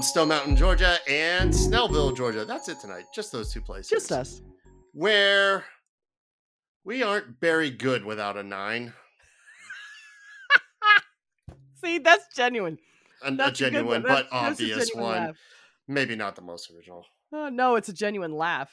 from Stone Mountain, Georgia, and Snellville, Georgia. That's it tonight. Just those two places. Just us. Where we aren't very good without a nine. See, that's genuine. A, a That's a genuine one. but That's- that's obvious genuine one. laugh. Maybe not the most original. Oh, no, it's a genuine laugh.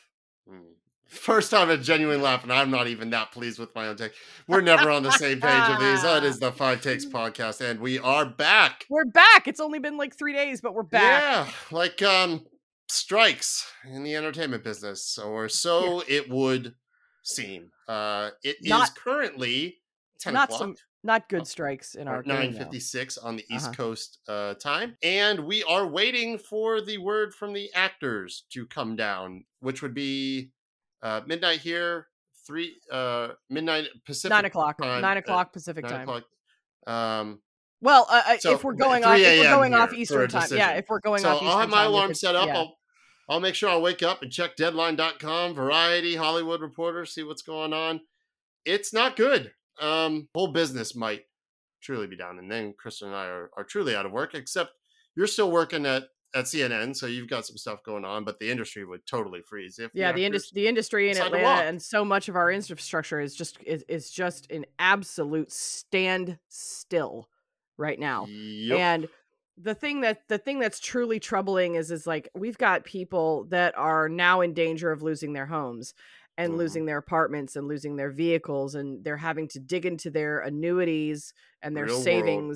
Hmm. First time a genuine laugh, and I'm not even that pleased with my own take. We're never on the same page of these. That is the Five Takes podcast, and we are back. We're back. It's only been like three days, but we're back. Yeah, like um strikes in the entertainment business, or so it would seem. Uh, it is Not- currently ten not o'clock. some not good Oh, strikes in our 956 on the East Uh-huh. Coast uh, time. And we are waiting for the word from the actors to come down, which would be uh, midnight here, three uh, midnight Pacific. Nine o'clock. time, Nine o'clock Pacific nine time. o'clock. Um, Well, uh, uh, So, if we're going off, if we're going off Eastern time, yeah. If we're going so off Eastern Time. I'll have my time, alarm set up. yeah. I'll, I'll make sure I wake up and check Deadline.com, Variety, Hollywood Reporter, see what's going on. It's not good. Um, whole business might truly be down, and then Kristen and I are, are truly out of work. Except you're still working at at CNN, so you've got some stuff going on, but the industry would totally freeze if yeah, the industry, the industry in Atlanta, and so much of our infrastructure is just is, is just an absolute stand still right now. Yep. And the thing that the thing that's truly troubling is is like we've got people that are now in danger of losing their homes and Mhm. losing their apartments and losing their vehicles and they're having to dig into their annuities and their Real world.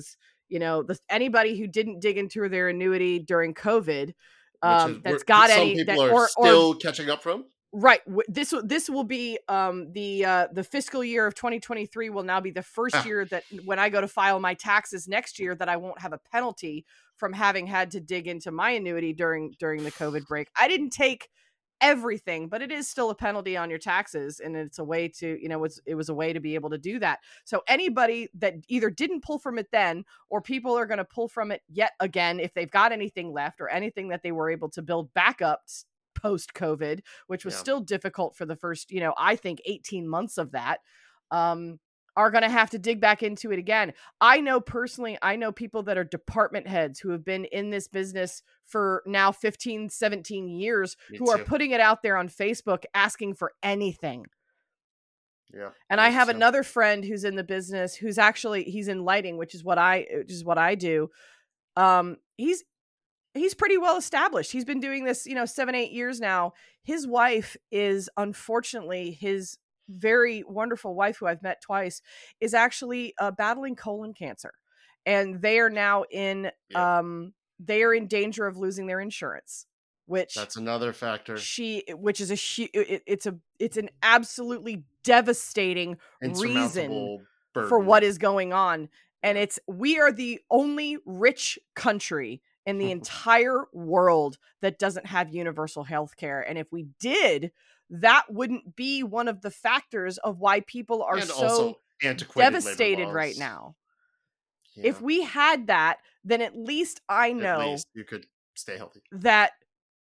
You know, the, anybody who didn't dig into their annuity during COVID, um, is that's got any that, or, or still catching up from. Right. This this will be um the uh the fiscal year of 2023 will now be the first Ah. year that when I go to file my taxes next year that I won't have a penalty from having had to dig into my annuity during during the COVID break. I didn't take everything, but it is still a penalty on your taxes and it's a way to, you know, it's it was a way to be able to do that. So anybody that either didn't pull from it then or people are going to pull from it yet again if they've got anything left or anything that they were able to build back up post COVID, which was Yeah. still difficult for the first, you know, I think 18 months of that, um, are going to have to dig back into it again. I know personally, I know people that are department heads who have been in this business for now 15, 17 years Me who are putting it out there on Facebook asking for anything. Yeah. And I have so- another friend who's in the business who's actually he's in lighting, which is what I which is what I do. Um he's he's pretty well established. He's been doing this, you know, 7 8 years now. His wife is unfortunately his very wonderful wife who I've met twice is actually uh, battling colon cancer. And they are now in Yeah. um they are in danger of losing their insurance, which That's another factor. she which is a hu- it, it's a it's an absolutely devastating reason Insurmountable for what is going on and it's we are the only rich country in the entire world that doesn't have universal health care and if we did that wouldn't be one of the factors of why people are and so also antiquated labor devastated right now Yeah. if we had that then at least i know least you could stay healthy. that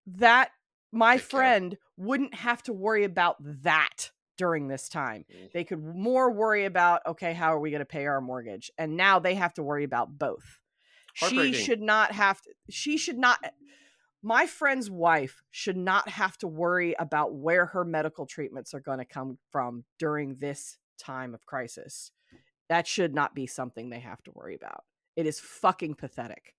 that my Take care. friend wouldn't have to worry about that during this time. Mm. They could more worry about okay, how are we going to pay our mortgage? And now they have to worry about both. She should not have to she should not my friend's wife should not have to worry about where her medical treatments are going to come from during this time of crisis. That should not be something they have to worry about. It is fucking pathetic.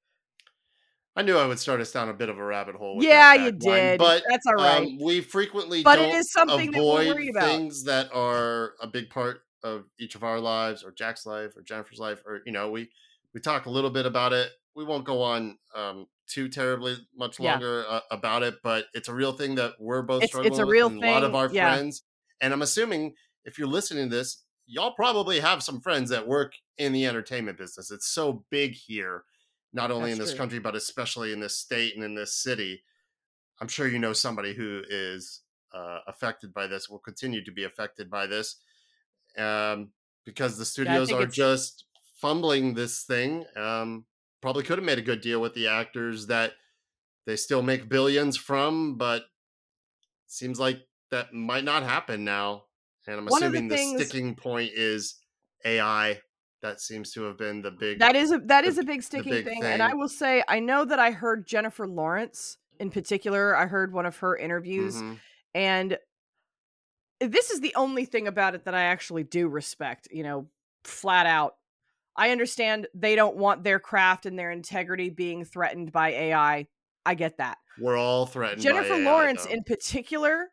I knew I would start us down a bit of a rabbit hole. With Yeah, that you did. But That's all right. um, we frequently But it is something that we'll worry about. things that are a big part of each of our lives, or Jack's life, or Jennifer's life, or you know, we we talk a little bit about it. We won't go on um, too terribly much Yeah. longer uh, about it, but it's a real thing that we're both It's- struggling it's a with, real and a lot of our yeah. friends. And I'm assuming if you're listening to this, y'all probably have some friends that work in the entertainment business. It's so big here, not only in this true. country, but especially in this state and in this city. I'm sure you know somebody who is uh, affected by this, will continue to be affected by this, um, because the studios think are just fumbling this thing. Um, probably could have made a good deal with the actors that they still make billions from, but seems like that might not happen now. And I'm One of the assuming the, things- sticking point is AI That seems to have been the big. That is a that is the- a big sticking big thing. And I will say, I know that I heard Jennifer Lawrence in particular. I heard one of her interviews, Mhm. and this is the only thing about it that I actually do respect. You know, flat out. I understand they don't want their craft and their integrity being threatened by AI. I get that. We're all threatened. by Jennifer AI, Lawrence though. in particular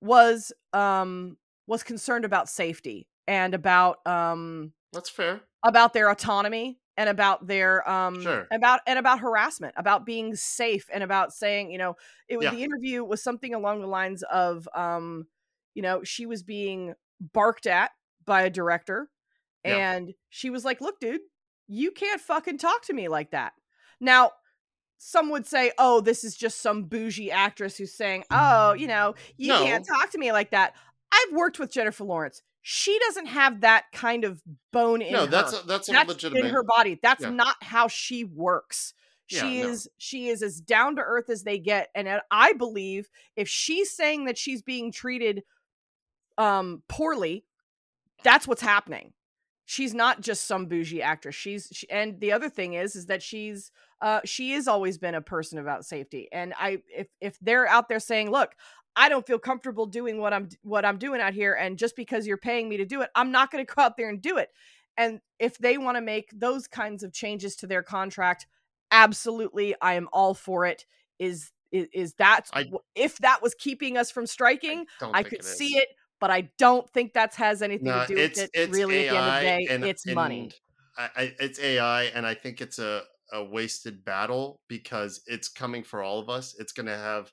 was um was concerned about safety and about um That's fair. about their autonomy and about their um Sure. about and about harassment about being safe and about saying you know it was Yeah. the interview was something along the lines of um you know she was being barked at by a director Yeah. and she was like look dude you can't fucking talk to me like that now some would say oh this is just some bougie actress who's saying oh you know you can't talk to me like that i've worked with jennifer lawrence she doesn't have that kind of bone in No, her that's a, that's that's legitimate. in her body. That's Yeah. not how she works. Yeah, She no. is she is as down to earth as they get, and I believe if she's saying that she's being treated um poorly, that's what's happening. She's not just some bougie actress. She's she, and the other thing is is that she's uh she has always been a person about safety. And I if if they're out there saying, "Look, I don't feel comfortable doing what I'm what I'm doing out here and just because you're paying me to do it, I'm not going to go out there and do it." And if they want to make those kinds of changes to their contract, absolutely I am all for it. Is is, is that I- if that was keeping us from striking, don't I could it see it, but I don't think that has anything No, to do with it. it's really, AI at the end of the day, and it's money. and I, I, it's AI, and I think it's a a wasted battle because it's coming for all of us. It's going to have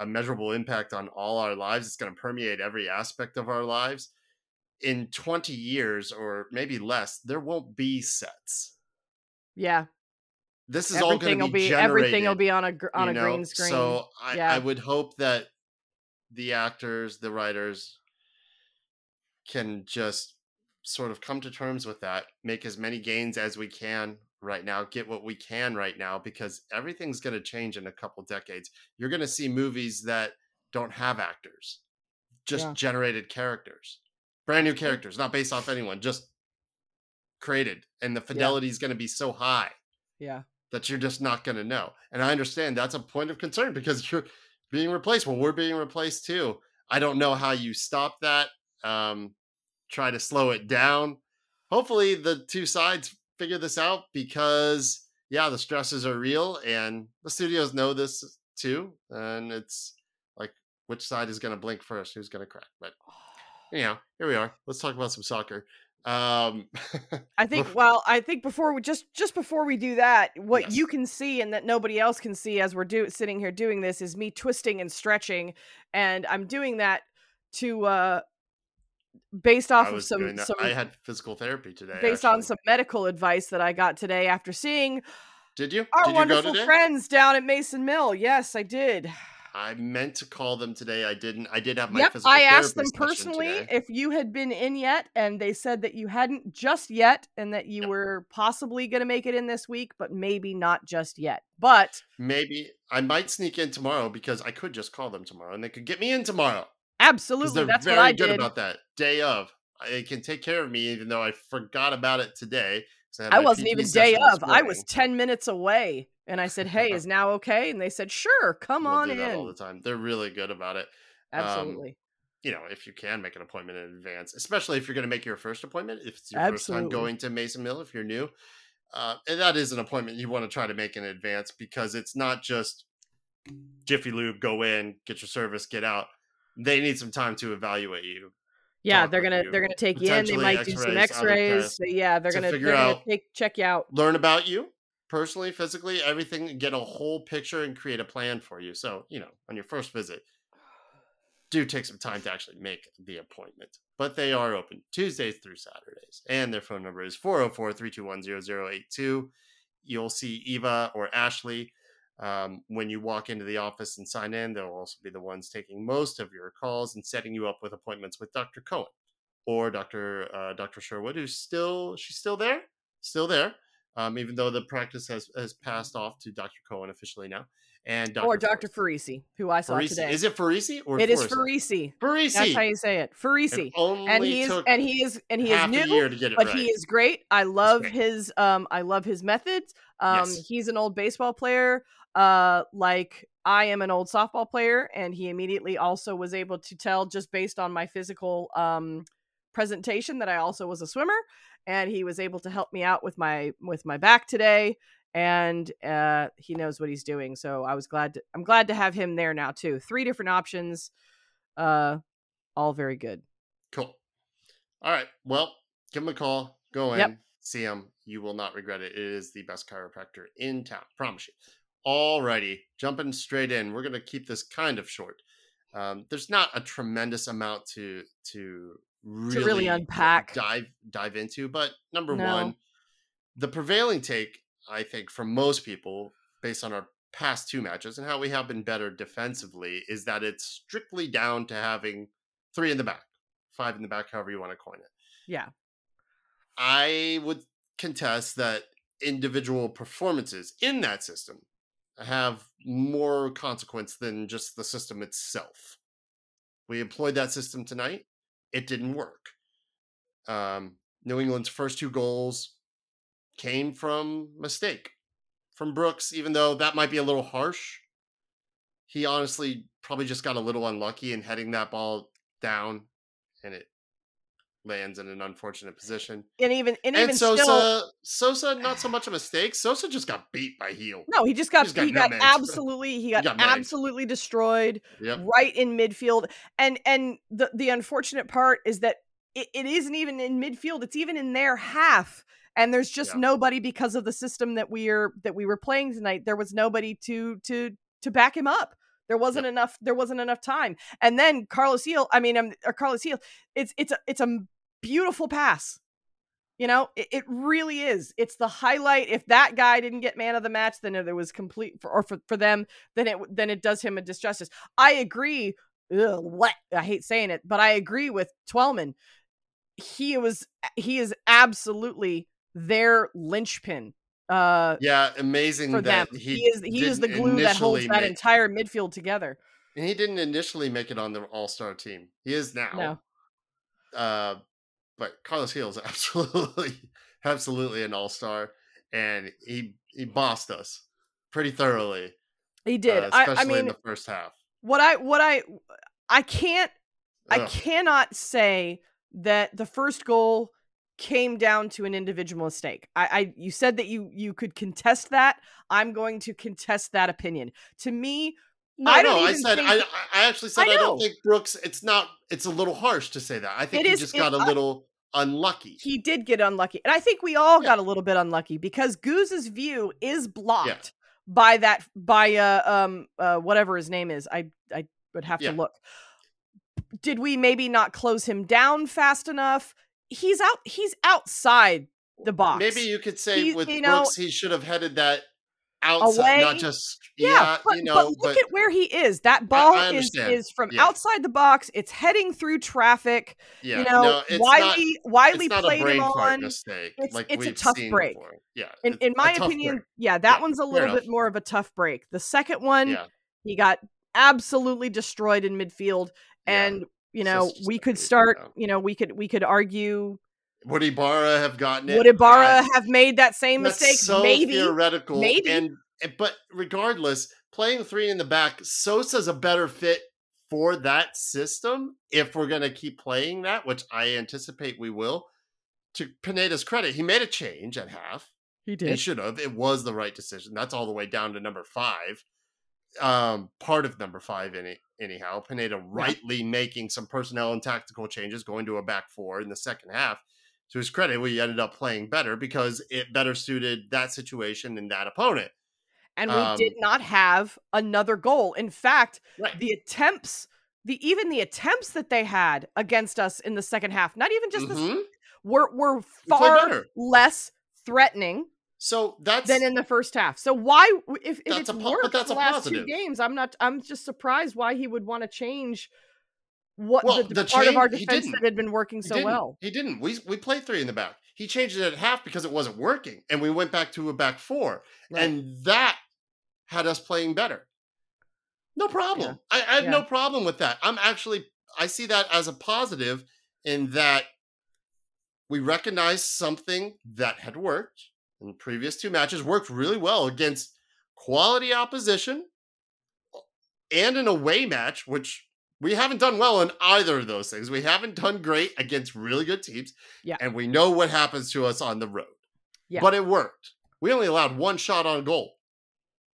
a measurable impact on all our lives. It's going to permeate every aspect of our lives. In 20 years or maybe less, there won't be sets. Yeah, This is all going to be be everything will be on a on a know? green screen. So I, Yeah. I would hope that the actors, the writers, can just sort of come to terms with that, make as many gains as we can right now, get what we can right now, because everything's going to change in a couple decades. You're going to see movies that don't have actors, just Yeah. generated characters, brand new characters, not based off anyone, just created, and the fidelity is going to be so high yeah, that you're just not going to know. And I understand that's a point of concern because you're being replaced. Well, we're being replaced too. I don't know how you stop that. Um, try to slow it down. Hopefully, the two sides figure this out because, yeah, the stresses are real and the studios know this too. And it's like, which side is going to blink first? Who's going to crack? But, anyhow, here we are. Let's talk about some soccer. Um, I think. Well, I think before we just just before we do that, what Yes. you can see and that nobody else can see as we're do sitting here doing this is me twisting and stretching, and I'm doing that to uh based off of some some I had physical therapy today. based on some medical advice that I got today after seeing Did you? our Did you go wonderful today? friends down at Mason Mill. Yes, I did. I meant to call them today. I didn't. I did have my Yep, I asked them personally today. if you had been in yet, and they said that you hadn't just yet, and that you Yep. were possibly going to make it in this week, but maybe not just yet. But Maybe I might sneak in tomorrow because I could just call them tomorrow and they could get me in tomorrow. Absolutely, that's very what I good did. about that. Day of, It can take care of me even though I forgot about it today. had I wasn't even day of. I was 10 minutes away. And I said, Hey, is now okay? And they said, Sure, come We'll on that all the time. They're really good about it. Um, Absolutely. you know, if you can make an appointment in advance, especially if you're going to make your first appointment, if it's your first time going to Mason Mill, if you're new, uh, and that is an appointment you want to try to make in advance because it's not just Jiffy Lube, go in, get your service, get out. They need some time to evaluate you yeah, they're gonna you, they're gonna take you in. They might do some X-rays, tests Yeah, they're to gonna, they're figure gonna out- take check you out. learn about you personally, physically, everything, get a whole picture and create a plan for you. So, you know, on your first visit, do take some time to actually make the appointment. But they are open Tuesdays through Saturdays. And their phone number is 404 321 0082. You'll see Eva or Ashley um, when you walk into the office and sign in. They'll also be the ones taking most of your calls and setting you up with appointments with Dr. Cohen or Dr. Uh, Dr. Sherwood, who's still she's still there, still there, um, even though the practice has has passed off to Dr. Cohen officially now. and Dr. or Dr. Farisi, who I saw Farisi. today. Is it Farisi or It is Forrest? Farisi. Farisi. That's how you say it. It Farisi. only And he is and he is and he is new, year to get it but right. he is great. I love great. his um I love his methods. Um Yes. he's an old baseball player uh like I am an old softball player and he immediately also was able to tell just based on my physical um presentation that I also was a swimmer and he was able to help me out with my with my back today and uh he knows what he's doing. So I was glad to, I'm glad to have him there now too. Three different options uh all very good. Cool. All right. Well, give him a call. Go in, Yep. see him. You will not regret it. It is the best chiropractor in town. Promise you. Alrighty, jumping straight in. We're gonna keep this kind of short. Um, there's not a tremendous amount to to really, really unpack. dive dive into, but number No. one, the prevailing take, I think, from most people, based on our past two matches and how we have been better defensively, is that it's strictly down to having three in the back, five in the back, however you want to coin it. Yeah. I would contest that individual performances in that system have more consequence than just the system itself. We employed that system tonight. It didn't work. Um, New England's first two goals came from mistake from Brooks, even though that might be a little harsh. He honestly probably just got a little unlucky in heading that ball down, and it lands in an unfortunate position. And even and, And even Sosa, still Sosa, not so much a mistake. Sosa just got beat by Gil. No, he just got just got he got nutmegged. absolutely he got, got absolutely destroyed Yep. right in midfield. And and the the unfortunate part is that it, it isn't even in midfield, it's even in their half. And there's just Yeah. nobody because of the system that we are that we were playing tonight. There was nobody to to to back him up. There wasn't enough. There wasn't enough time. And then Carlos Gil. I mean, um, or Carlos Gil. It's it's a it's a beautiful pass. You know, it, it really is. It's the highlight. If that guy didn't get man of the match, then there was complete for, or for, for them, then it then it does him a disjustice. I agree. Ugh, what I hate saying it, but I agree with Twellman. He was he is absolutely their linchpin uh Yeah, amazing for them. that He, he, is he is the glue that holds that make- entire midfield together. And he didn't initially make it on the All Star team. He is now. No. Uh, but Carlos Gil is absolutely, absolutely an All Star, and he he bossed us pretty thoroughly. He did. uh, I, especially I mean in the first half. what I what I I can't I cannot say that the first goal came down to an individual mistake. I, I you said that you you could contest that. I'm going to contest that opinion. To me, No, I no, don't I even said think- I, I I actually said I I, don't think Brooks. It's not. It's a little harsh to say that. I think It he is- just got a little unlucky. he did get unlucky. And I think we all Yeah. got a little bit unlucky because Goose's view is blocked by that by uh um uh whatever his name is. I I would have Yeah. to look. Did we maybe not close him down fast enough? He's out he's outside the box. Maybe you could say He- with you know- Brooks, he should have headed that outside, not just yeah, yeah. but, you know, but look but at where he is. That ball is understand. is from Yeah. outside the box. It's heading through traffic. yeah, you know, no, it's Wiley not. Wiley It's played him on. mistake. It's- like it's a tough break. Before. Yeah, In, in my opinion, break. yeah, that Yeah, one's a little bit more of a tough break. The second one, he got absolutely destroyed in midfield, and you know just we could it, start. yeah. You know, we could we could argue would Ibarra have gotten it? would Ibarra I- have made that same That's mistake? so Maybe. theoretical. Maybe. And and- but regardless, playing three in the back, Sosa's a better fit for that system if we're gonna keep playing that, which I anticipate we will. To Pineda's credit, he made a change at half. He did. He should have. It was the right decision. That's all the way down to number five. Um, part of number five, any, anyhow. Pineda rightly making some personnel and tactical changes, going to a back four in the second half. To his credit, we ended up playing better because it better suited that situation and that opponent. And we um, did not have another goal. In fact, Right. the attempts, the even the attempts that they had against us in the second half, not even just the Mhm. were were far better. less threatening So that's than in the first half. So why, if, if That's it's a worked that's the a last positive. two games, I'm not. I'm just surprised why he would want to change what Well, the, the part of our defense that had been working so didn't. well. He didn't. We we played three in the back. He changed it at half because it wasn't working, and we went back to a back four, Right. and that had us playing better. No problem. I, I have Yeah. no problem with that. I'm actually I see that as a positive in that we recognize something that had worked in the previous two matches, worked really well against quality opposition uh, and an away match, which we haven't done well in either of those things. We haven't done great against really good teams. Yeah. And we know what happens to us on the road. Yeah. But it worked. We only allowed one shot on goal.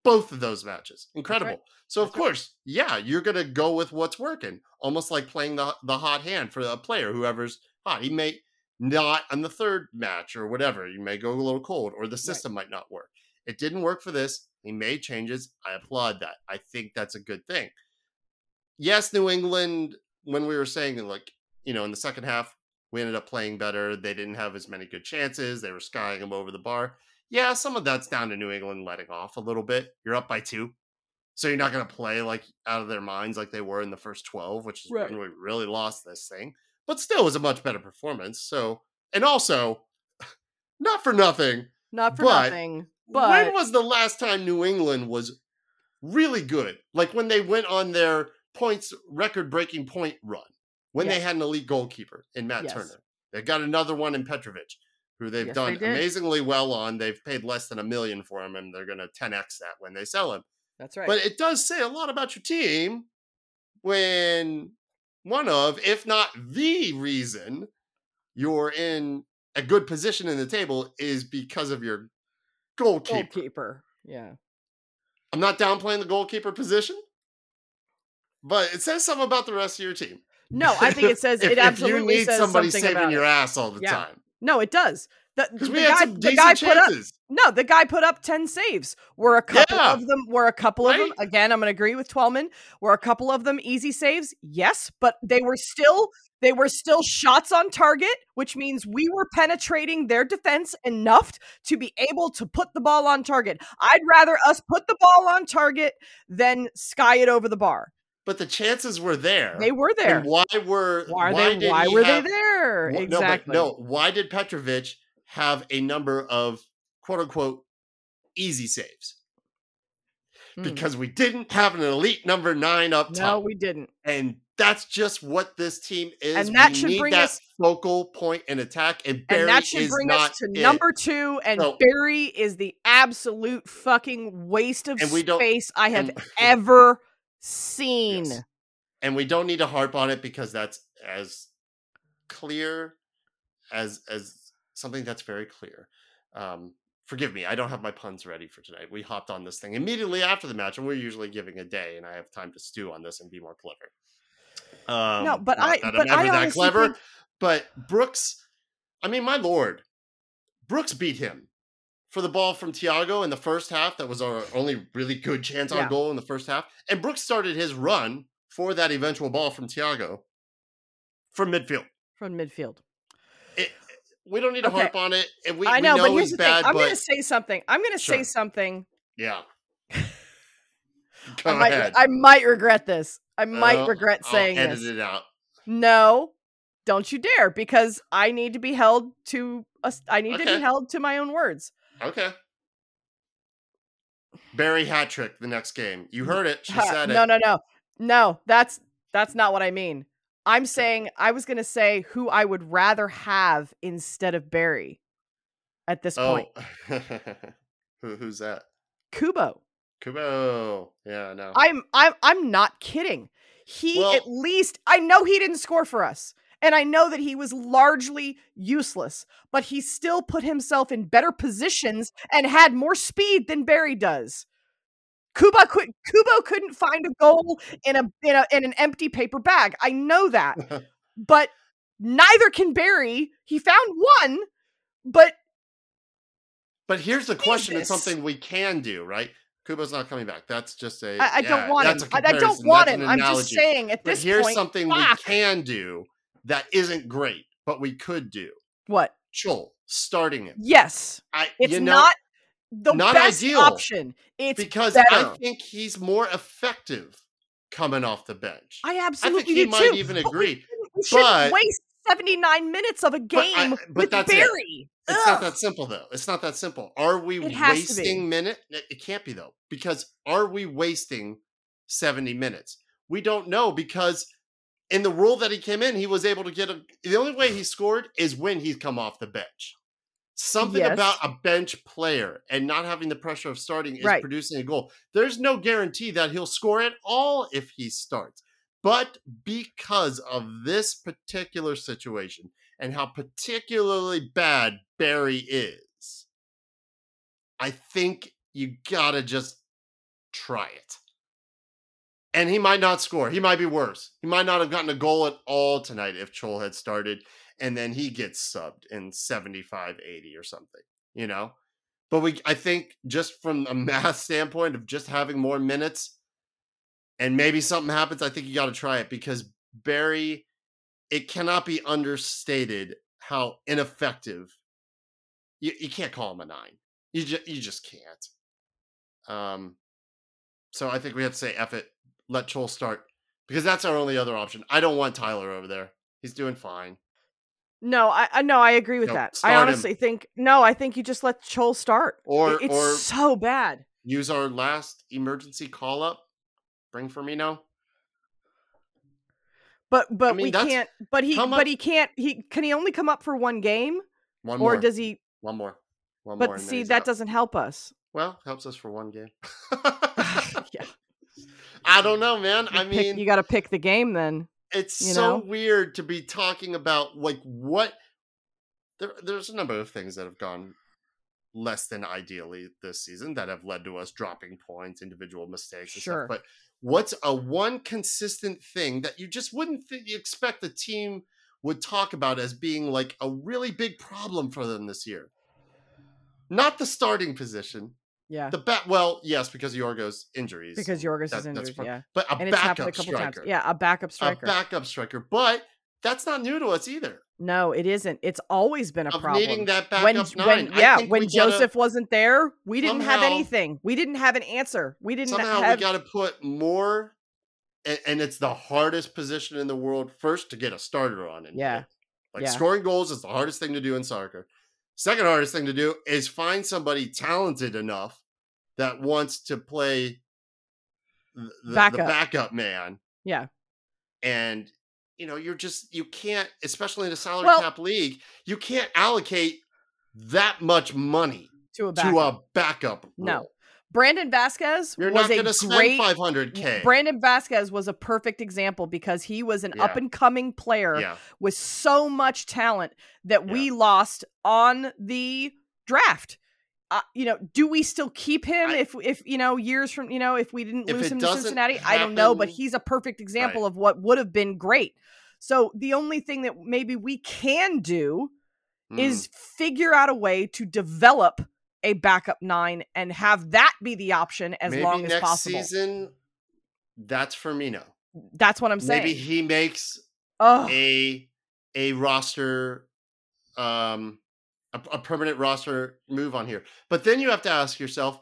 Both of those matches. Incredible. So of That's right. course, yeah, you're gonna go with what's working. Almost like playing the the hot hand for a player, whoever's hot. He may not on the third match or whatever. You may go a little cold, or the system might not work. It didn't work for this. He made changes. I applaud that. I think that's a good thing. Yes, New England, when we were saying like, you know, in the second half, we ended up playing better. They didn't have as many good chances. They were skying them over the bar. Yeah, some of that's down to New England letting off a little bit. You're up by two. So you're not going to play like out of their minds like they were in the first 12, which is Right. when we really lost this thing. But still it was a much better performance. So, and also, not for nothing, Not for But- nothing. But when was the last time New England was really good? Like when they went on their points record breaking point run, when they had an elite goalkeeper in Matt Yes. Turner. They got another one in Petrovic, who they've Yes, done they amazingly well on. They've paid less than a million for him, and they're going to 10x that when they sell him. that's right. But it does say a lot about your team when one of, if not the reason, you're in a good position in the table is because of your goalkeeper. Goalkeeper. Yeah. I'm not downplaying the goalkeeper position, but it says something about the rest of your team. No, I think it says if, it if absolutely you need says somebody something saving about your ass all the Yeah. time, No, it does. The, because the we had guy, some the decent guy put up chances. No, the guy put up ten saves. Were a couple Yeah. of them were a couple of them again? I'm going to agree with Twellman. Were a couple of them easy saves? Yes, but they were still they were still shots on target, which means we were penetrating their defense enough to be able to put the ball on target. I'd rather us put the ball on target than sky it over the bar. But the chances were there. They were there. And why were Why why they? Why were have- they there? Exactly. No, but no. Why did Petrovic have a number of quote unquote easy saves? Hmm. Because we didn't have an elite number nine up top. no, we didn't. and that's just what this team is. And that we should need bring that us- focal point in attack, and Berry and that should bring us to it. number two. And So- Berry is the absolute fucking waste of space I have and- ever seen. Yes. and we don't need to harp on it because that's as clear as as something that's very clear. Um, forgive me, I don't have my puns ready for tonight. We hopped on this thing immediately after the match, and we're usually giving a day, and I have time to stew on this and be more clever. Um, No, but I- but I'm I ever that clever. think- But Brooks, I mean, my lord, Brooks beat him for the ball from Thiago in the first half. That was our only really good chance on Yeah. goal in the first half. And Brooks started his run for that eventual ball from Thiago from midfield. from midfield. We don't need to Okay. harp on it. And we, I we know, but here's the bad, thing. I'm but going to say something. I'm going to say something. yeah. I might, ahead. I might regret this. I might Oh, regret I'll saying edit this. it out. No, don't you dare, because I need to be held to. A, I need to be held to my own words. Okay. Berry hat trick the next game. You heard it. She said no, it. No, no, no, no. That's that's not what I mean. I'm saying I was going to say who I would rather have instead of Berry at this point. Oh. Who, who's that? Kubo. Kubo. Yeah, no. I'm I'm I'm not kidding. He Well- at least I know he didn't score for us. And I know that he was largely useless, but he still put himself in better positions and had more speed than Berry does. Kuba could Kubo couldn't find a goal in a in a in an empty paper bag. I know that. but neither can Berry. He found one, but but here's the question. It's something we can do, right? Kubo's not coming back. That's just a. I, I yeah, don't want him. I, don't want him. I'm just saying at But this here's point, something fuck. we can do that isn't great, but we could do. what? Chol starting it. Yes. I, It's you know, not the not best ideal, option. It's because I think he's more effective coming off the bench. I I absolutely think he might too. even agree. We but- waste 79 minutes of a game but with that's it. Berry. It's not that simple though. It's not that simple. Are we It has to be. wasting minute? It it can't be though, because are we wasting 70 minutes? We don't know because in the role that he came in, he was able to get a. The only way he scored is when he's come off the bench. Something Yes. about a bench player and not having the pressure of starting is Right. producing a goal. There's no guarantee that he'll score at all if he starts. But because of this particular situation and how particularly bad Berry is, I think you gotta just try it. And he might not score. He might be worse. He might not have gotten a goal at all tonight if Chol had started and then he gets subbed in 75 80 or something, you know? But we I think just from a math standpoint of just having more minutes and maybe something happens, I think you got to try it because Berry it cannot be understated how ineffective you, you can't call him a 9. You just you just can't. Um so I think we have to say F it, let Chol start because that's our only other option. I don't want Tyler over there. He's doing fine. No, I, I no, I agree with No, that. I him. honestly think no, I think you just let Chol start. Or- It- it's or- so bad. use our last emergency call up. Bring Firmino. But but mean, we can't. But he but he can't. He can he only come up for one game, One more. or does he? one more. One more. But see, that out. doesn't help us. Well, helps us for one game. yeah, I don't know, man. I pick- mean, you got to pick the game then. It's you so know? weird to be talking about like what. There, there's a number of things that have gone less than ideally this season that have led to us dropping points, individual mistakes, and Sure. stuff. But what's a one consistent thing that you just wouldn't think you expect the team would talk about as being like a really big problem for them this year? Not the starting position. Yeah, The bat. Well, yes, because Yorgo's injuries. because Yorgos that- is injured. part- Yeah, but a and it's happened a backup couple striker. times. Yeah, a backup striker. A backup striker. But that's not new to us either. no, it isn't. It's always been a of problem. needing that when, backup nine. when yeah, when we gotta- Joseph wasn't there, we didn't have anything. We didn't have an answer. We didn't somehow have. we got to put more, and, and it's the hardest position in the world first to get a starter on. In Yeah. like Yeah. scoring goals is the hardest thing to do in soccer. Second hardest thing to do is find somebody talented enough that wants to play the, the- the Backup. backup man. Yeah. and you know you're just you can't especially in a salary Well- cap league you can't allocate that much money to a backup. to a backup No. Brandon Vazquez you're was not a spend great 500k Brandon Vazquez was a perfect example because he was an Yeah. up and coming player yeah with so much talent that we lost on the draft. Uh, you know, do we still keep him I- if if you know years from you know if we didn't lose him to Cincinnati? I don't know, but he's a perfect example of what would have been great. So the only thing that maybe we can do Mm. is figure out a way to develop a backup nine and have that be the option as maybe long as next possible. season that's Firmino. That's what I'm saying. Maybe he makes oh, a a roster um a, a permanent roster move on here. But then you have to ask yourself,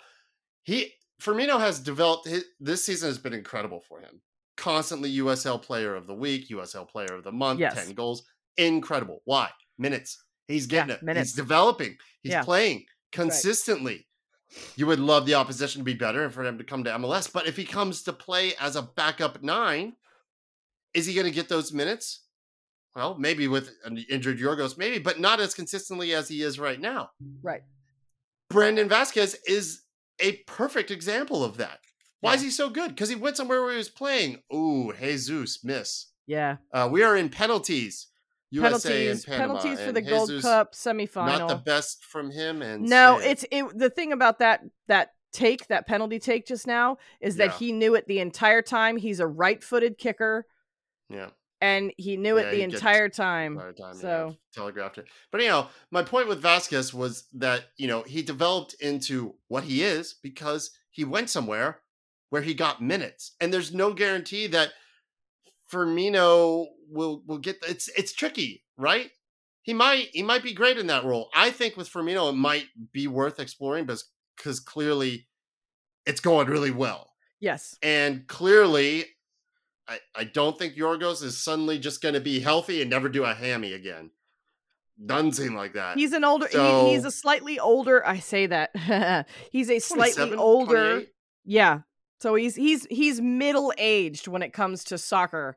he Firmino has developed his, this season has been incredible for him. Constantly USL player of the week, USL player of the month, Yes. 10 goals. Incredible. Why? Minutes. He's getting it. minutes. He's developing. He's Yeah. playing consistently. You would love the opposition to be better and for him to come to MLS. But if he comes to play as a backup nine, is he going to get those minutes? Well, maybe with an injured Yorgos, maybe, but not as consistently as he is right now. right. Brandon Vazquez is a perfect example of that. Why is he so good? Because he went somewhere where he was playing. Ooh, Jesus, miss. Yeah. Uh, we are in penalties. USA penalties, penalties for and the Gold Cup semifinal. Not the best from him. And no, it's it, the thing about that that take that penalty take just now is that Yeah. he knew it the entire time. He's a right-footed kicker, yeah. And he knew it the entire time. the time so- have telegraphed it. But anyhow, my point with Vazquez was that you know he developed into what he is because he went somewhere where he got minutes, and there's no guarantee that Firmino will will get. It's it's tricky, right? He might he might be great in that role. I think with Firmino it might be worth exploring, because because clearly it's going really well. Yes. And clearly, I, I don't think Yorgos is suddenly just going to be healthy and never do a hammy again. Doesn't seem like that. He's an older. So- he, he's a slightly older. I say that he's a slightly older. 28? Yeah, So he's he's he's middle aged when it comes to soccer.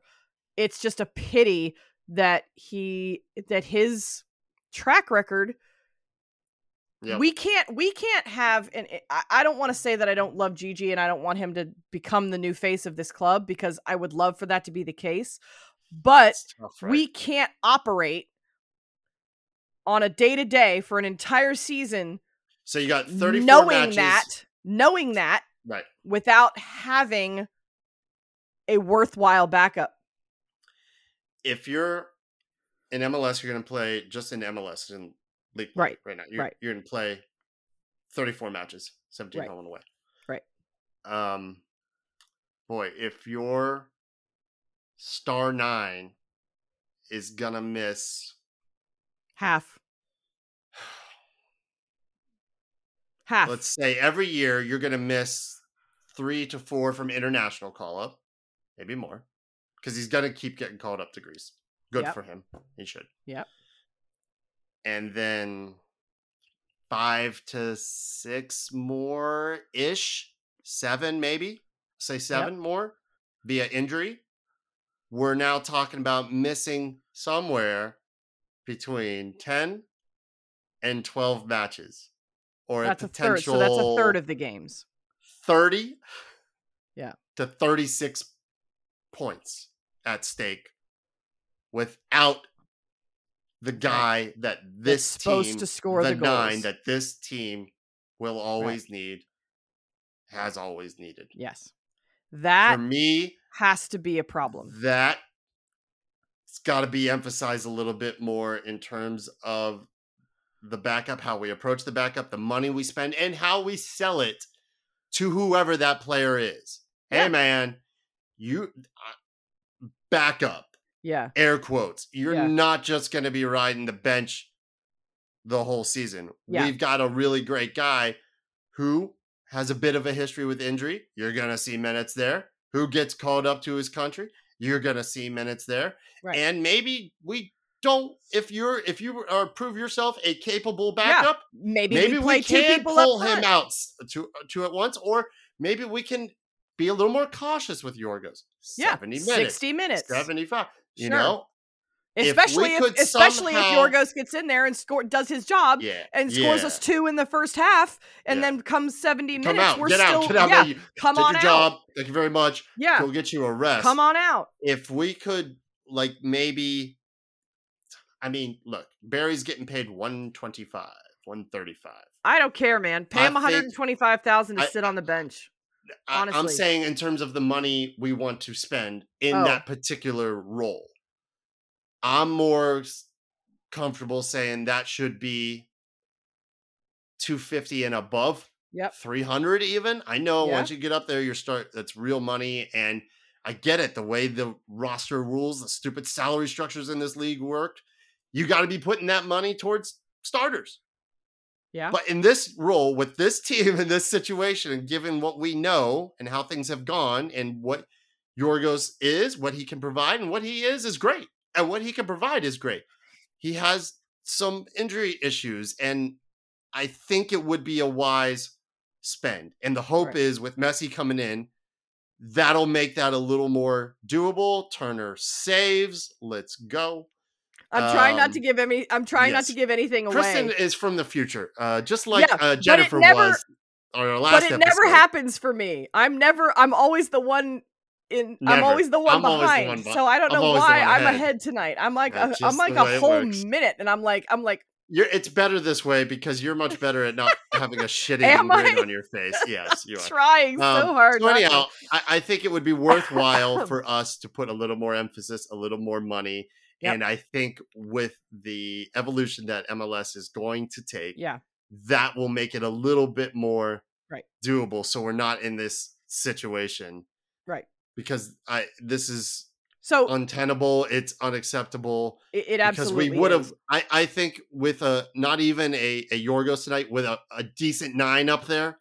It's just a pity that he that his track record Yep. we can't we can't have and eh, I, I don't want to say that i don't love gigi and i don't want him to become the new face of this club because i would love for that to be the case but tough, right? we can't operate on a day to day for an entire season so you got 34 knowing matches. that knowing that Right. without having a worthwhile backup If you're in MLS, you're going to play just in MLS in league Right, right now. You're, right. you're to play 34 matches, 17 Right. home and away. Right. Um, boy, if your star nine is gonna miss half half let's say every year you're going to miss three to four from international call up, maybe more, because he's going to keep getting called up to Greece. Good Yep. for him. He should. Yep. And then five to six more ish, seven maybe, say seven more via injury. We're now talking about missing somewhere between 10 and 12 matches or that's a a third potential so that's a third of the games 30 Yeah. to 36 points at stake without the guy that this supposed team to score the, the nine that this team will always need has always needed. Yes. That for me has to be a problem. that it's got to be emphasized a little bit more in terms of the backup, how we approach the backup, the money we spend, and how we sell it to whoever that player is. Yeah. Hey, man, you uh, backup, yeah air quotes. You're Yeah. not just going to be riding the bench the whole season. Yeah. We've got a really great guy who has a bit of a history with injury. You're going to see minutes there. Who gets called up to his country? You're going to see minutes there. Right. And maybe we don't if you're if you are prove yourself a capable Yeah. backup, maybe, maybe, we we can pull him out to to at once or maybe we can be a little more cautious with Yorgos. yeah 70 minutes. 60 minutes 75. You Sure. know? if especially if, could especially somehow- if Yorgos gets in there and score does his job Yeah. and scores yeah. us two in the first half and Yeah. then comes 70 Come minutes out. we're Get still out. Get out. yeah. You come on your out job. Thank you very much. yeah Go get you a rest. come on out If we could like maybe I mean, look, Berry's getting paid 125, 135. I don't care man pay him 125,000 to I- sit on the bench I, I'm saying in terms of the money we want to spend in Oh. that particular role. I'm more comfortable saying that should be 250 and above. Yep. 300 even. I know Yeah. once you get up there, you start that's real money and I get it the way the roster rules, the stupid salary structures in this league worked. You got to be putting that money towards starters. Yeah But in this role, with this team in this situation, and given what we know and how things have gone, and what Yorgos is, what he can provide, and what he is is great, and what he can provide is great. He has some injury issues, and I think it would be a wise spend. And the hope Right. is with Messi coming in, that'll make that a little more doable. Turner saves. Let's go. I'm trying not to um, give any I'm trying not to give anything away Kristen is from the future, uh, just like Yeah, uh, Jennifer never- was on our last but it never happens for me. I'm never. I'm always the one in. I'm always the one I'm always the behind. one so I don't I'm know why one I'm ahead. tonight. I'm like a, I'm like a whole minute, and I'm like I'm like You're, it's better this way because you're much better at not having a shitty grin I? on your face. Yes, you are. trying so Um, hard. So anyhow, I, I think it would be worthwhile for us to put a little more emphasis, a little more money, Yep. and I think with the evolution that MLS is going to take, yeah, that will make it a little bit more Right. doable. So we're not in this situation right. because I this is So untenable. It's unacceptable it, it because we would have. I I think with a not even a a Yorgos tonight with a, a decent nine up there,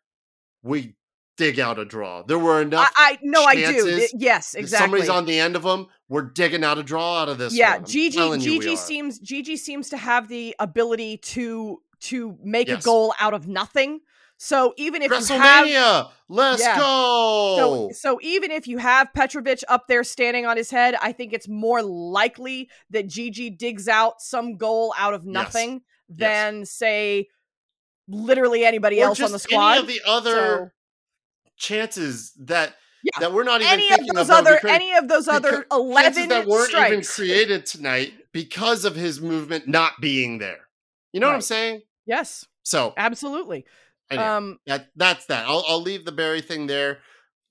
we dig out a draw. There were enough. I, I no, I do. It- yes, exactly. Somebody's on the end of them. We're digging out a draw out of this. yeah, one. Gigi telling you we Gigi seems Gigi seems to have the ability to to make Yes. a goal out of nothing. So even if you have WrestleMania, let's Yeah. go. so, so even if you have Petrovic up there standing on his head, I think it's more likely that Gigi digs out some goal out of Yes. nothing than say literally anybody or else on the squad. any of the other So- chances that Yeah. that we're not even any of those other created. any of those other eleven that weren't strikes. even created tonight because of his movement not being there. You know what I'm saying? yes, So absolutely. anyway, Um, that that's that. I'll I'll leave the Berry thing there.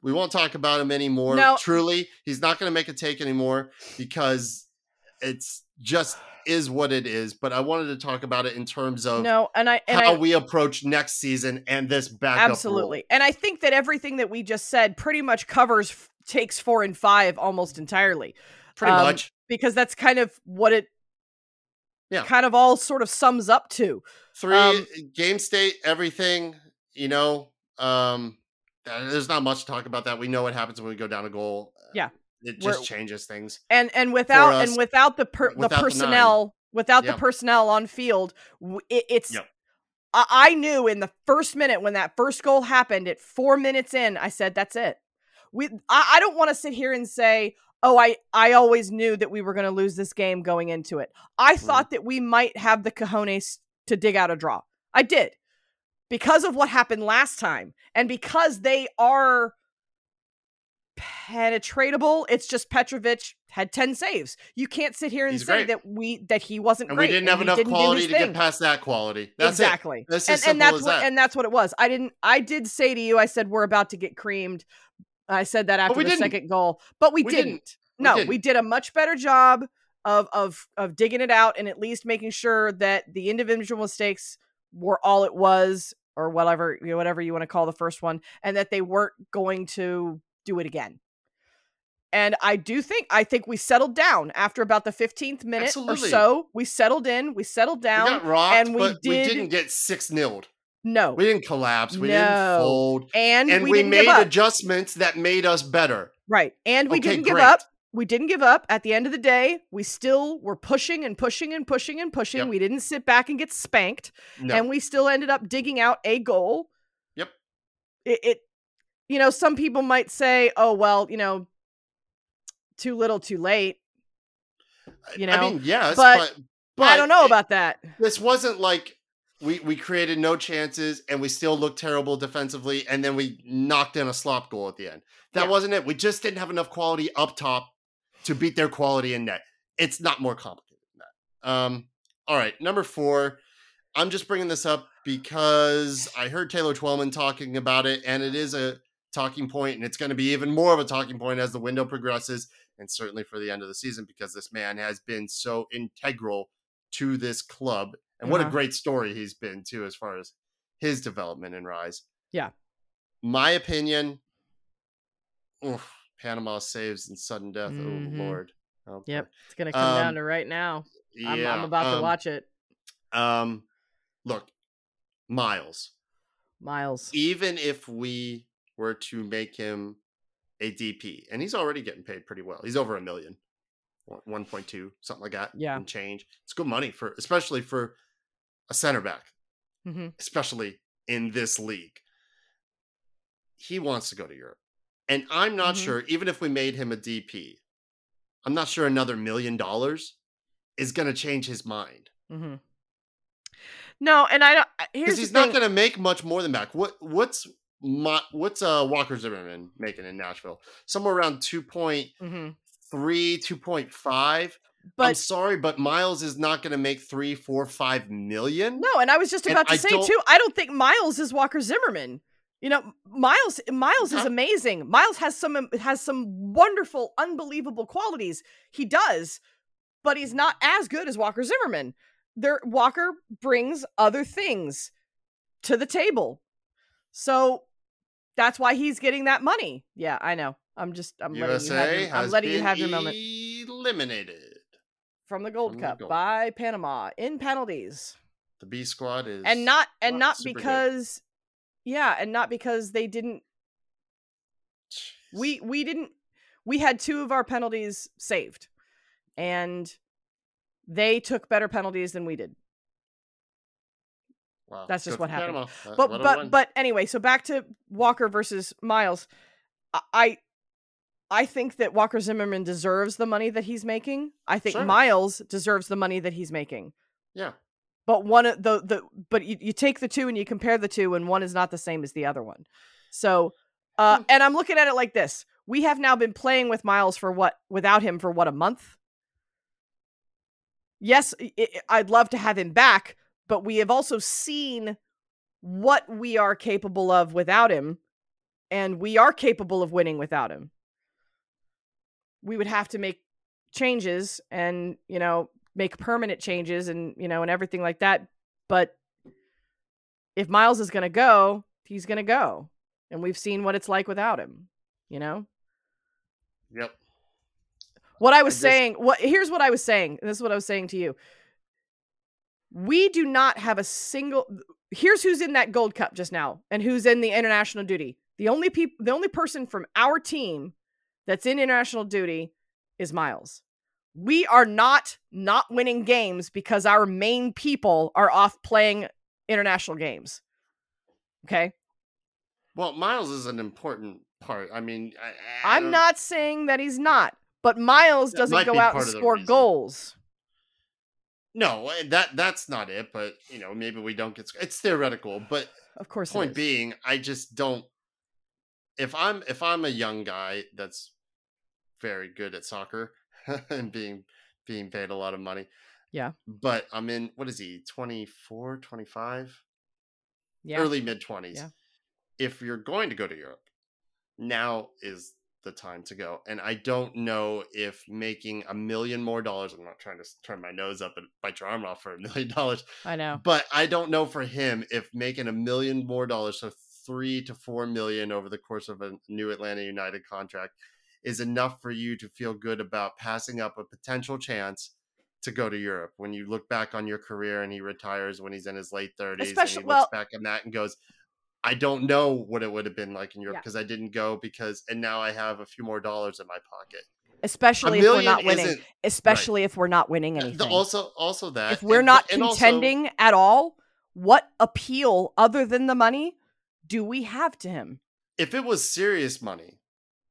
We won't talk about him anymore. No. Truly, he's not going to make a take anymore because it's just is what it is. But I wanted to talk about it in terms of no, and I and how I we approach next season and this backup. role. absolutely, and I think that everything that we just said pretty much covers f- takes four and five almost entirely. pretty um, much. because that's kind of what it Yeah. kind of all sort of sums up to. Three um, game state, everything. You know, um, uh, there's not much to talk about that. We know what happens when we go down a goal. Uh, Yeah. It just changes things. And and without us, and without the per, without the the personnel without Yeah. the personnel on field, it, it's Yep. I, I knew in the first minute when that first goal happened at four minutes in, I said, "That's it." We I, I don't want to sit here and say, "Oh, I I always knew that we were going to lose this game going into it." I Mhm. thought that we might have the cojones to dig out a draw. I did because of what happened last time, and because they are penetratable. It's just Petrovic had 10 saves. You can't sit here and He's say great. that we that he wasn't And great. we didn't have enough didn't quality to get past that quality. That's it. exactly. That's and, and that's as what that. and that's what it was. I didn't I did say to you, I said we're about to get creamed. I said that after we the didn't. second goal. But we, We didn't. didn't. We No, didn't. we did a much better job of of of digging it out and at least making sure that the individual mistakes were all it was or whatever you know, whatever you want to call the first one and that they weren't going to do it again. And I do think I think we settled down after about the 15th minute Absolutely. or so. We settled in, we settled We down. got rocked, and we but we did- didn't get six nilled. no. We didn't collapse. We didn't fold. and, And we, we, made adjustments that made us better. Right. And we Okay, didn't give great. up. We didn't give up. At the end of the day, we still were pushing and pushing and pushing and pushing. Yep. We didn't sit back and get spanked. No. And we still ended up digging out a goal. Yep. It, it you know, some people might say, oh, well, you know, too little, too late. you know, I mean, yes, but but, but I don't know it- about that. this wasn't like we we created no chances and we still looked terrible defensively and then we knocked in a slop goal at the end. That Yeah. wasn't it. We just didn't have enough quality up top to beat their quality in net. It's not more complicated than that. Um all right, number 4. I'm just bringing this up because I heard Taylor Twellman talking about it and it is a talking point and it's going to be even more of a talking point as the window progresses and certainly for the end of the season because this man has been so integral to this club and what a Uh-huh. great story he's been too as far as his development and rise. Yeah. My opinion oof, Panama saves and sudden death. Oh lord. Oh, Yep. It's going to come down Um, to right now. I'm, Yeah. I'm about to um, watch it. Um look, Miles. Miles. even if we were to make him a DP, and he's already getting paid pretty well, he's over a million, one point two, something like that. Yeah. and change. It's good money for, especially for a center back, hmm especially in this league. He wants to go to Europe, and I'm not Mhm. sure. Even if we made him a DP, I'm not sure another million dollars is going to change his mind. hmm No, and I don't. Because he's not going to make much more than back. What what's my, what's uh Walker Zimmerman making in Nashville? Somewhere around 2.3, Mhm. 2.5. I'm sorry, but Miles is not going to make three, four, five million. no, and I was just And about to I say don't- too. I don't think Miles is Walker Zimmerman. You know, Miles. Miles is amazing. Miles has some has some wonderful, unbelievable qualities. He does, but he's not as good as Walker Zimmerman. There, Walker brings other things to the table, so that's why he's getting that money. Yeah, I know. I'm just I'm letting you have your, I'm letting you have your moment eliminated. from the Gold from the Cup Gold by Panama in penalties. The B squad is and not and not not super good. because yeah and not because they didn't Jeez. we we didn't we had two of our penalties saved and they took better penalties than we did Wow. That's just Good what happened. Uh, but but but anyway, so back to Walker versus Miles. I- I think that Walker Zimmerman deserves the money that he's making. I think Sure. Miles deserves the money that he's making. yeah, But one of the the but you, you take the two and you compare the two and one is not the same as the other one. So uh Hmm. and I'm looking at it like this. We have now been playing with Miles for what without him for what a month? Yes, i- i I'd love to have him back, but we have also seen what we are capable of without him and we are capable of winning without him. We would have to make changes and, you know, make permanent changes and, you know, and everything like that. But if Miles is going to go, he's going to go. And we've seen what it's like without him, you know? yep. What I was just- saying, what here's what I was saying. This is what I was saying to you. We do not have a single here's who's in that gold cup just now and who's in the international duty. The only people the only person from our team that's in international duty is Miles. We are not not winning games because our main people are off playing international games. Okay? Well, Miles is an important part. I mean, I, I'm don't- saying that he's not, but Miles doesn't go out and score goals. No, eh, that that's not it. But you know, maybe we don't get. It's theoretical, but Of course. point being, I just don't. If I'm if I'm a young guy that's very good at soccer and being being paid a lot of money, Yeah. but I'm in what is he 24, 25, yeah. early mid twenties. Yeah. If you're going to go to Europe, now is the time to go. And I don't know if making a million more dollars. I'm not trying to turn my nose up and bite your arm off for a million dollars, I know. but I don't know for him if making a million more dollars, so three to four million over the course of a new Atlanta United contract, is enough for you to feel good about passing up a potential chance to go to Europe. When you look back on your career and he retires when he's in his late 30s, and Especially- he well- looks back on that and goes, I don't know what it would have been like in Europe Yeah. because I didn't go because, and now I have a few more dollars in my pocket. Especially if we're not winning. Especially if we're not winning the- anything. also also that if we're and- not and also- contending at all, what appeal other than the money do we have to him? if it was serious money,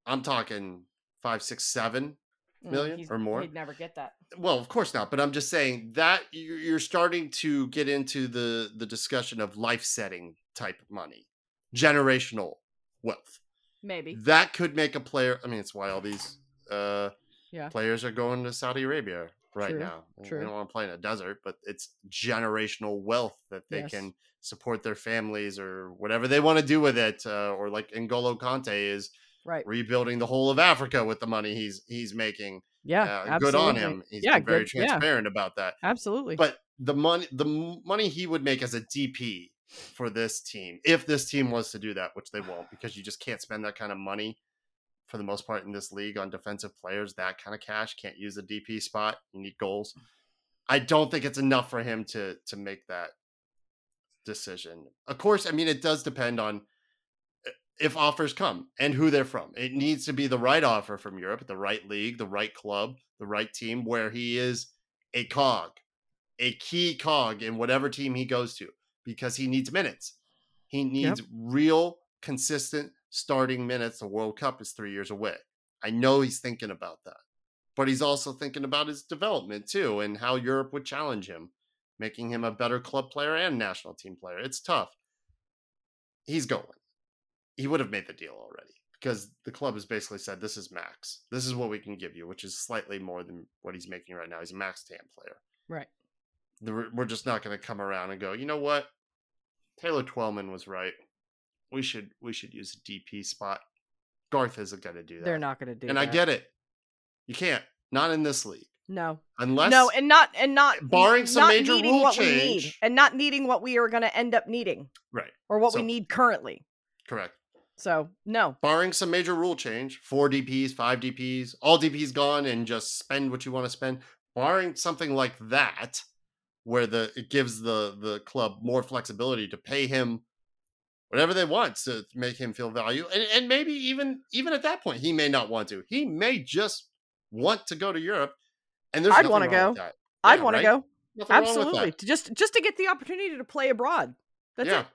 I'm talking five, six, seven million Million he's- or more? He'd never get that. Well, of course not, but I'm just saying that you're you're starting to get into the the discussion of life setting type money, generational wealth. Maybe. That could make a player. I mean, it's why all these uh, Yeah. players are going to Saudi Arabia right True, now. true. They don't want to play in a desert, but it's generational wealth that they Yes. can support their families or whatever they want to do with it. Uh, or like N'Golo Kanté is Right. rebuilding the whole of Africa with the money he's he's making. Yeah. Uh, good on him. He's yeah. very good. Yeah. transparent about that. Absolutely. But the money the money he would make as a DP for this team, if this team was to do that, which they won't, because you just can't spend that kind of money for the most part in this league on defensive players. That kind of cash can't use a DP spot. You need goals. I don't think it's enough for him to to make that decision. Of course, I mean it does depend on uh, if offers come and who they're from. It needs to be the right offer from Europe, the right league, the right club, the right team where he is a cog, a key cog in whatever team he goes to because he needs minutes. He needs real, consistent starting minutes. The World Cup is three years away. I know he's thinking about that, but he's also thinking about his development too and how Europe would challenge him, making him a better club player and national team player. It's tough. He's going. He would have made the deal already because the club has basically said this is max. This is what we can give you, which is slightly more than what he's making right now. He's a max TAM player. right. We're just not going to come around and go, you know what? Taylor Twellman was right. We should we should use a DP spot. Garth isn't going to do that. They're not going to do that. and that. I get it. You can't. Not in this league. No. Unless no, and not and not barring some not major rule what we need, change. and not needing what we are going to end up needing right. or what So- we need currently. Correct. So no, barring some major rule change, four DPs, five DPs, all DPs gone, and just spend what you want to spend. Barring something like that, where the it gives the the club more flexibility to pay him whatever they want to make him feel value, and, and maybe even even at that point he may not want to. He may just want to go to Europe, and there's I'd wanna go. with that. I'd want right? to go Nothing absolutely to just just to get the opportunity to play abroad. That's yeah. it.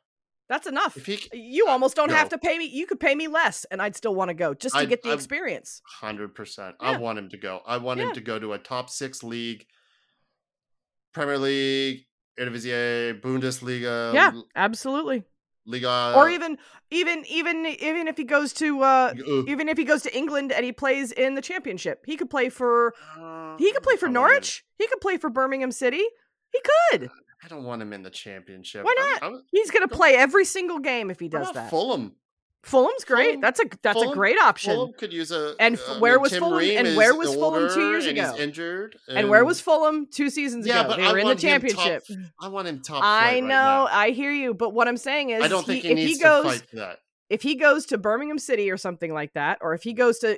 That's enough. If he you almost don't have to pay me. You could pay me less, and I'd still want to go just to I- get the I- experience. Hundred percent. Yeah. I want him to go. I want Yeah. him to go to a top six league, Premier League, Eredivisie, Bundesliga, yeah, absolutely. Liga, or even, even, even, even if he goes to, uh, uh, even if he goes to England and he plays in the Championship, he could play for. uh, He could play for I don't want him- Norwich. He could play for Birmingham City. He could. I don't want him in the championship. Why I'm- not? I'm- He's gonna play every single game if he does that. Fulham. Fulham's great. Fulham- that's a that's Fulham- a great option. Fulham could use a. And uh, f- I where mean, was Tim Fulham- Ream and where was Fulham two years and ago? He's injured. and where was Fulham two seasons Yeah, ago? but They I were in the him top- championship. I want him top. I know, Right now. I hear you, but what I'm saying is, I don't think he, if needs he goes, to fight that. if he goes to Birmingham City or something like that, or if he goes to,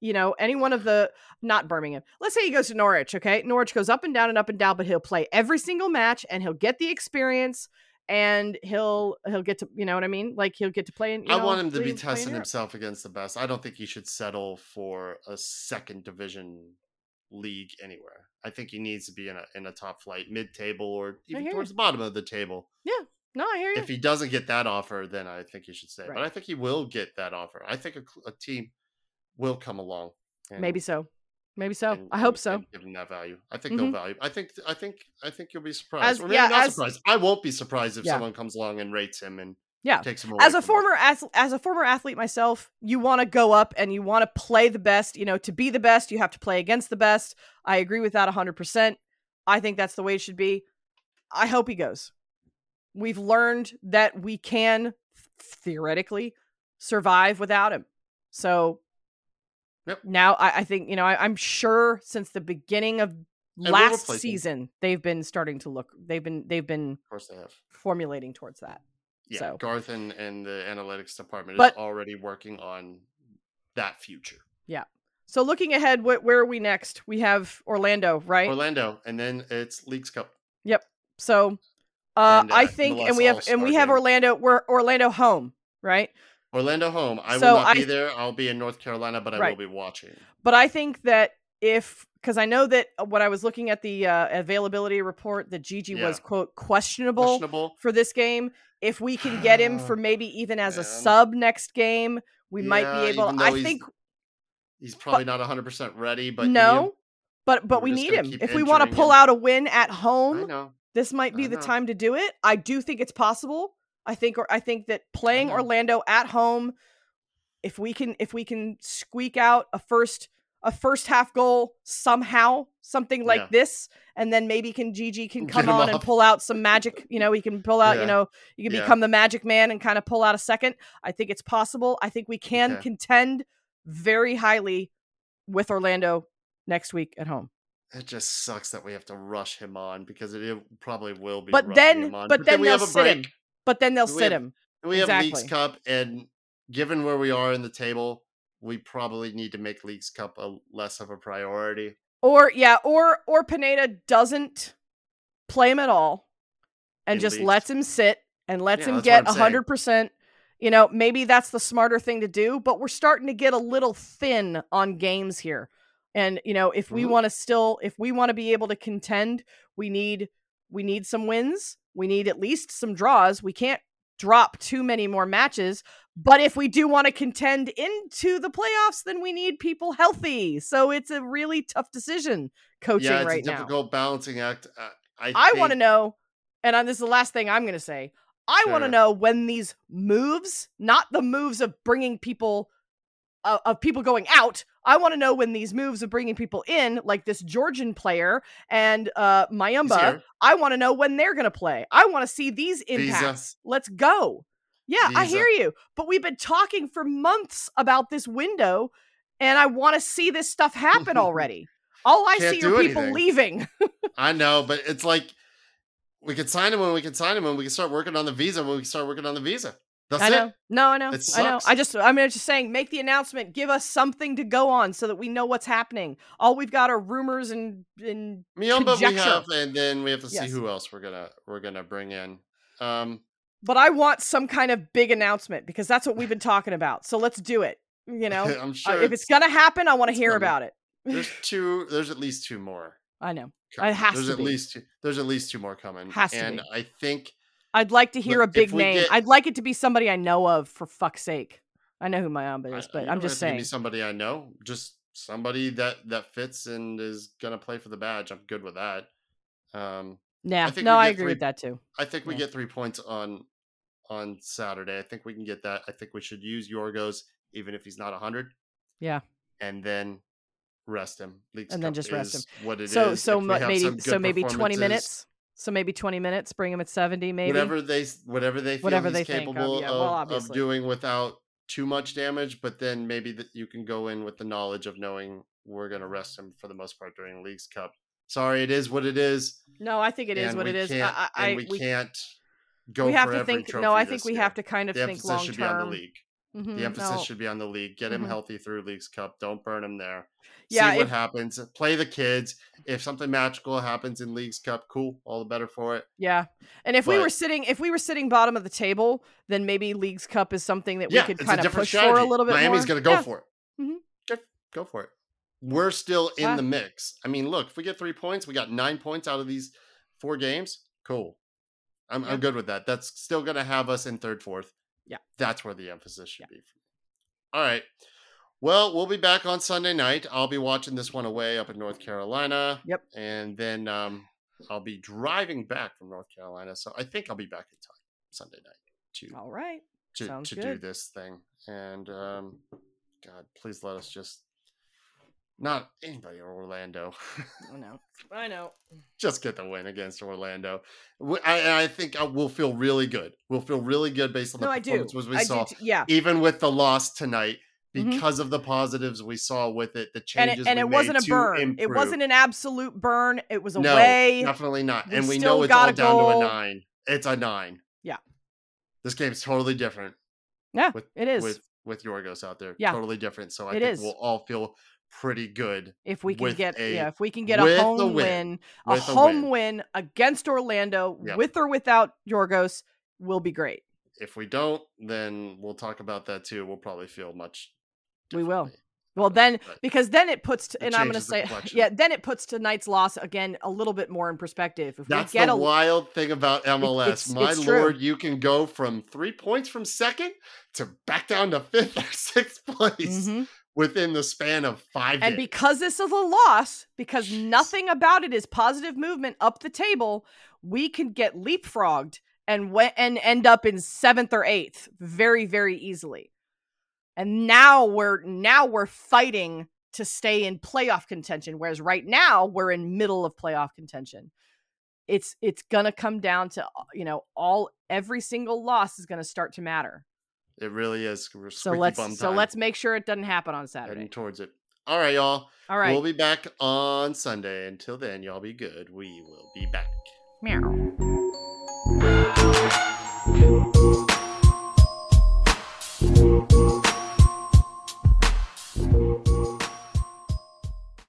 you know, any one of the not Birmingham, let's say he goes to Norwich, okay? Norwich goes up and down and up and down, but he'll play every single match and he'll get the experience and he'll he'll get to, you know what I mean? Like he'll get to play in. You I know, want him to be testing himself against the best. I don't think he should settle for a second division league anywhere. I think he needs to be in a in a top flight, mid table, or even towards you. the bottom of the table. Yeah. No, I hear you. If he doesn't get that offer, then I think he should stay. Right. But I think he will get that offer. I think a, a team will come along. Maybe so. Maybe so. and- I hope and- so. and give him that value. I think Mhm. they'll value. I think. I think. I think you'll be surprised. As- or maybe yeah, not as- surprised. I won't be surprised if Yeah. someone comes along and rates him and Yeah. takes him away as a former as, as a former athlete myself you want to go up and you want to play the best you know to be the best you have to play against the best i agree with that 100% i think that's the way it should be i hope he goes we've learned that we can theoretically survive without him so Yep. now I, I think you know I, i'm sure since the beginning of we'll last season they've been starting to look they've been they've been Of course, they have. formulating towards that Yeah, So- Garth and, and the analytics department But- is already working on that future. Yeah. So looking ahead, wh- where are we next? We have Orlando, right? Orlando, and then it's Leagues Cup. Yep. So uh, And, uh, I think, and we have All-Star and we have game. Orlando. We're Orlando home, right? Orlando home. I So will not I be there. I'll be in North Carolina, but I Right. will be watching. But I think that if because I know that uh, when I was looking at the uh, availability report, that Gigi was quote questionable Questionable. for this game. If we can get him for maybe even as a sub next game, we might be able. I he's- think He's probably not 100% ready, but no, but but we need him. If we want to pull him. out a win at home, this might be the time to do it. I do think it's possible. I think or I think that playing know. Orlando at home, if we can if we can squeak out a first a first half goal somehow, something like Yeah. this, and then maybe can Gigi can come on and pull out some magic. You know, he can pull out. Yeah. You know, he can Yeah. become the magic man and kind of pull out a second. I think it's possible. I think we can Okay. contend very highly with Orlando next week at home. It just sucks that we have to rush him on because it, it probably will be. But then- on. but then we have a sit him. But then they'll We sit have- him. We have Leagues Cup, and given where we are in the table, we probably need to make Leagues Cup a less of a priority. Or yeah, or or Pineda doesn't play him at all and In just leagues. lets him sit and lets Yeah, him get a hundred percent. You know, maybe that's the smarter thing to do, but we're starting to get a little thin on games here. And you know, if we Mhm. want to still if we want to be able to contend, we need we need some wins. We need at least some draws. We can't drop too many more matches. But if we do want to contend into the playoffs, then we need people healthy. So it's a really tough decision coaching yeah, it's right a now. difficult balancing act. Uh, I I want to know, and uh, this is the last thing I'm going to say. I want to know when these moves, not the moves of bringing people, uh, of people going out. I want to know when these moves of bringing people in, like this Georgian player and uh, Muyumba. I want to know when they're going to play. I want to see these Visa. impacts. Let's go. Yeah, I hear you. But we've been talking for months about this window, and I want to see this stuff happen already. All I Can't see are people anything. leaving. I know, but it's like we could sign him when we can sign him when we can start working on the visa when we can start working on the visa. That's I know. it. No, I know. It I know. I just, I mean, I'm just saying, make the announcement. Give us something to go on so that we know what's happening. All we've got are rumors and and Muyumba we have, and then we have to see who else we're gonna we're gonna bring in. Um, but I want some kind of big announcement because that's what we've been talking about. So let's do it. You know, I'm Uh, sure if it's gonna happen, I want to hear coming. about it. there's two. There's at least two more. I know. coming. has there's to at be. least two, there's at least two more coming. Has to and be. I think I'd like to hear Look, a big name. get- I'd like it to be somebody I know of for fuck's sake. I know who Muyumba I- is, but don't I'm just saying. somebody I know, just somebody that that fits and is gonna play for the badge. I'm good with that. Um, Yeah, think no, I agree three- with that too. I think we Yeah. get three points on on Saturday. I think we can get that. I think we should use Yorgos even if he's not hundred. Yeah. and then rest him. And then just rest him. What it is. So so If we mu- have some maybe so maybe 20 minutes. So maybe 20 minutes, bring him at 70 maybe. Whatever they whatever they feel Whatever he's think of, capable yeah, of, well, of doing without too much damage, but then maybe that you can go in with the knowledge of knowing we're going to rest him for the most part during Leagues Cup. Sorry, it is what it is. No, I think it is what it is. I, I, and we, we, can't go we have to think no, I think we year. have to kind of the think long should be on term. Mhm, The emphasis no. should be on the league. Get him Mhm. healthy through Leagues Cup. Don't burn him there. Yeah, See what if- happens. Play the kids. If something magical happens in Leagues Cup, cool. All the better for it. Yeah. And if we were sitting if we were sitting bottom of the table, then maybe Leagues Cup is something that yeah, we could kind of push strategy. for a little bit Miami's more. going to go Yeah. for it. Mhm. Go, go for it. We're still in Wow. the mix. I mean, look, if we get three points, we got nine points out of these four games. Cool. I'm, Yeah. I'm good with that. That's still going to have us in third, fourth. Yeah. That's where the emphasis should be. All right. Well, we'll be back on Sunday night. I'll be watching this one away up in North Carolina. Yep. And then um, I'll be driving back from North Carolina. So I think I'll be back in time Sunday night to All right. to, Sounds to do this thing. And um, God, please let us just not anybody in Orlando. I know. I know. just get the win against Orlando. I, I think we'll feel really good. We'll feel really good based on the No, I do. performances we I saw, t- yeah. even with the loss tonight, Mhm. because of the positives we saw with it, the And changes it, and it wasn't a burn. It wasn't an absolute burn. It was a no, way. definitely not. We and we know it's all down to a nine. It's a nine. Yeah. This game's totally different. Yeah, with, it is. with with Yorgos out there. Yeah. totally different. So I It think is. we'll all feel pretty good if we can get a- yeah, if we can get a a home win. win, a with a home win. win. against Orlando, Yep. with or without Yorgos, will be great. If we don't, then we'll talk about that too. We'll probably feel much. We will. Well, then But because then it puts It and I'm going to say yeah, then it puts tonight's loss again a little bit more in perspective. If that's we get the a wild thing about MLS. it's- My it's true. lord, you can go from three points from second to back down to fifth or sixth place Mhm. Within the span of five and days. because this is a loss, because nothing about it is positive movement up the table, we can get leapfrogged and we- and end up in seventh or eighth very very easily. And now we're now we're fighting to stay in playoff contention, whereas right now we're in middle of playoff contention. It's it's gonna come down to you know all every single loss is gonna start to matter. It really is. So let's bum so let's make sure it doesn't happen on Saturday. heading towards it. All right, y'all. All right. We'll be back on Sunday. Until then, y'all be good. We will be back. Meow.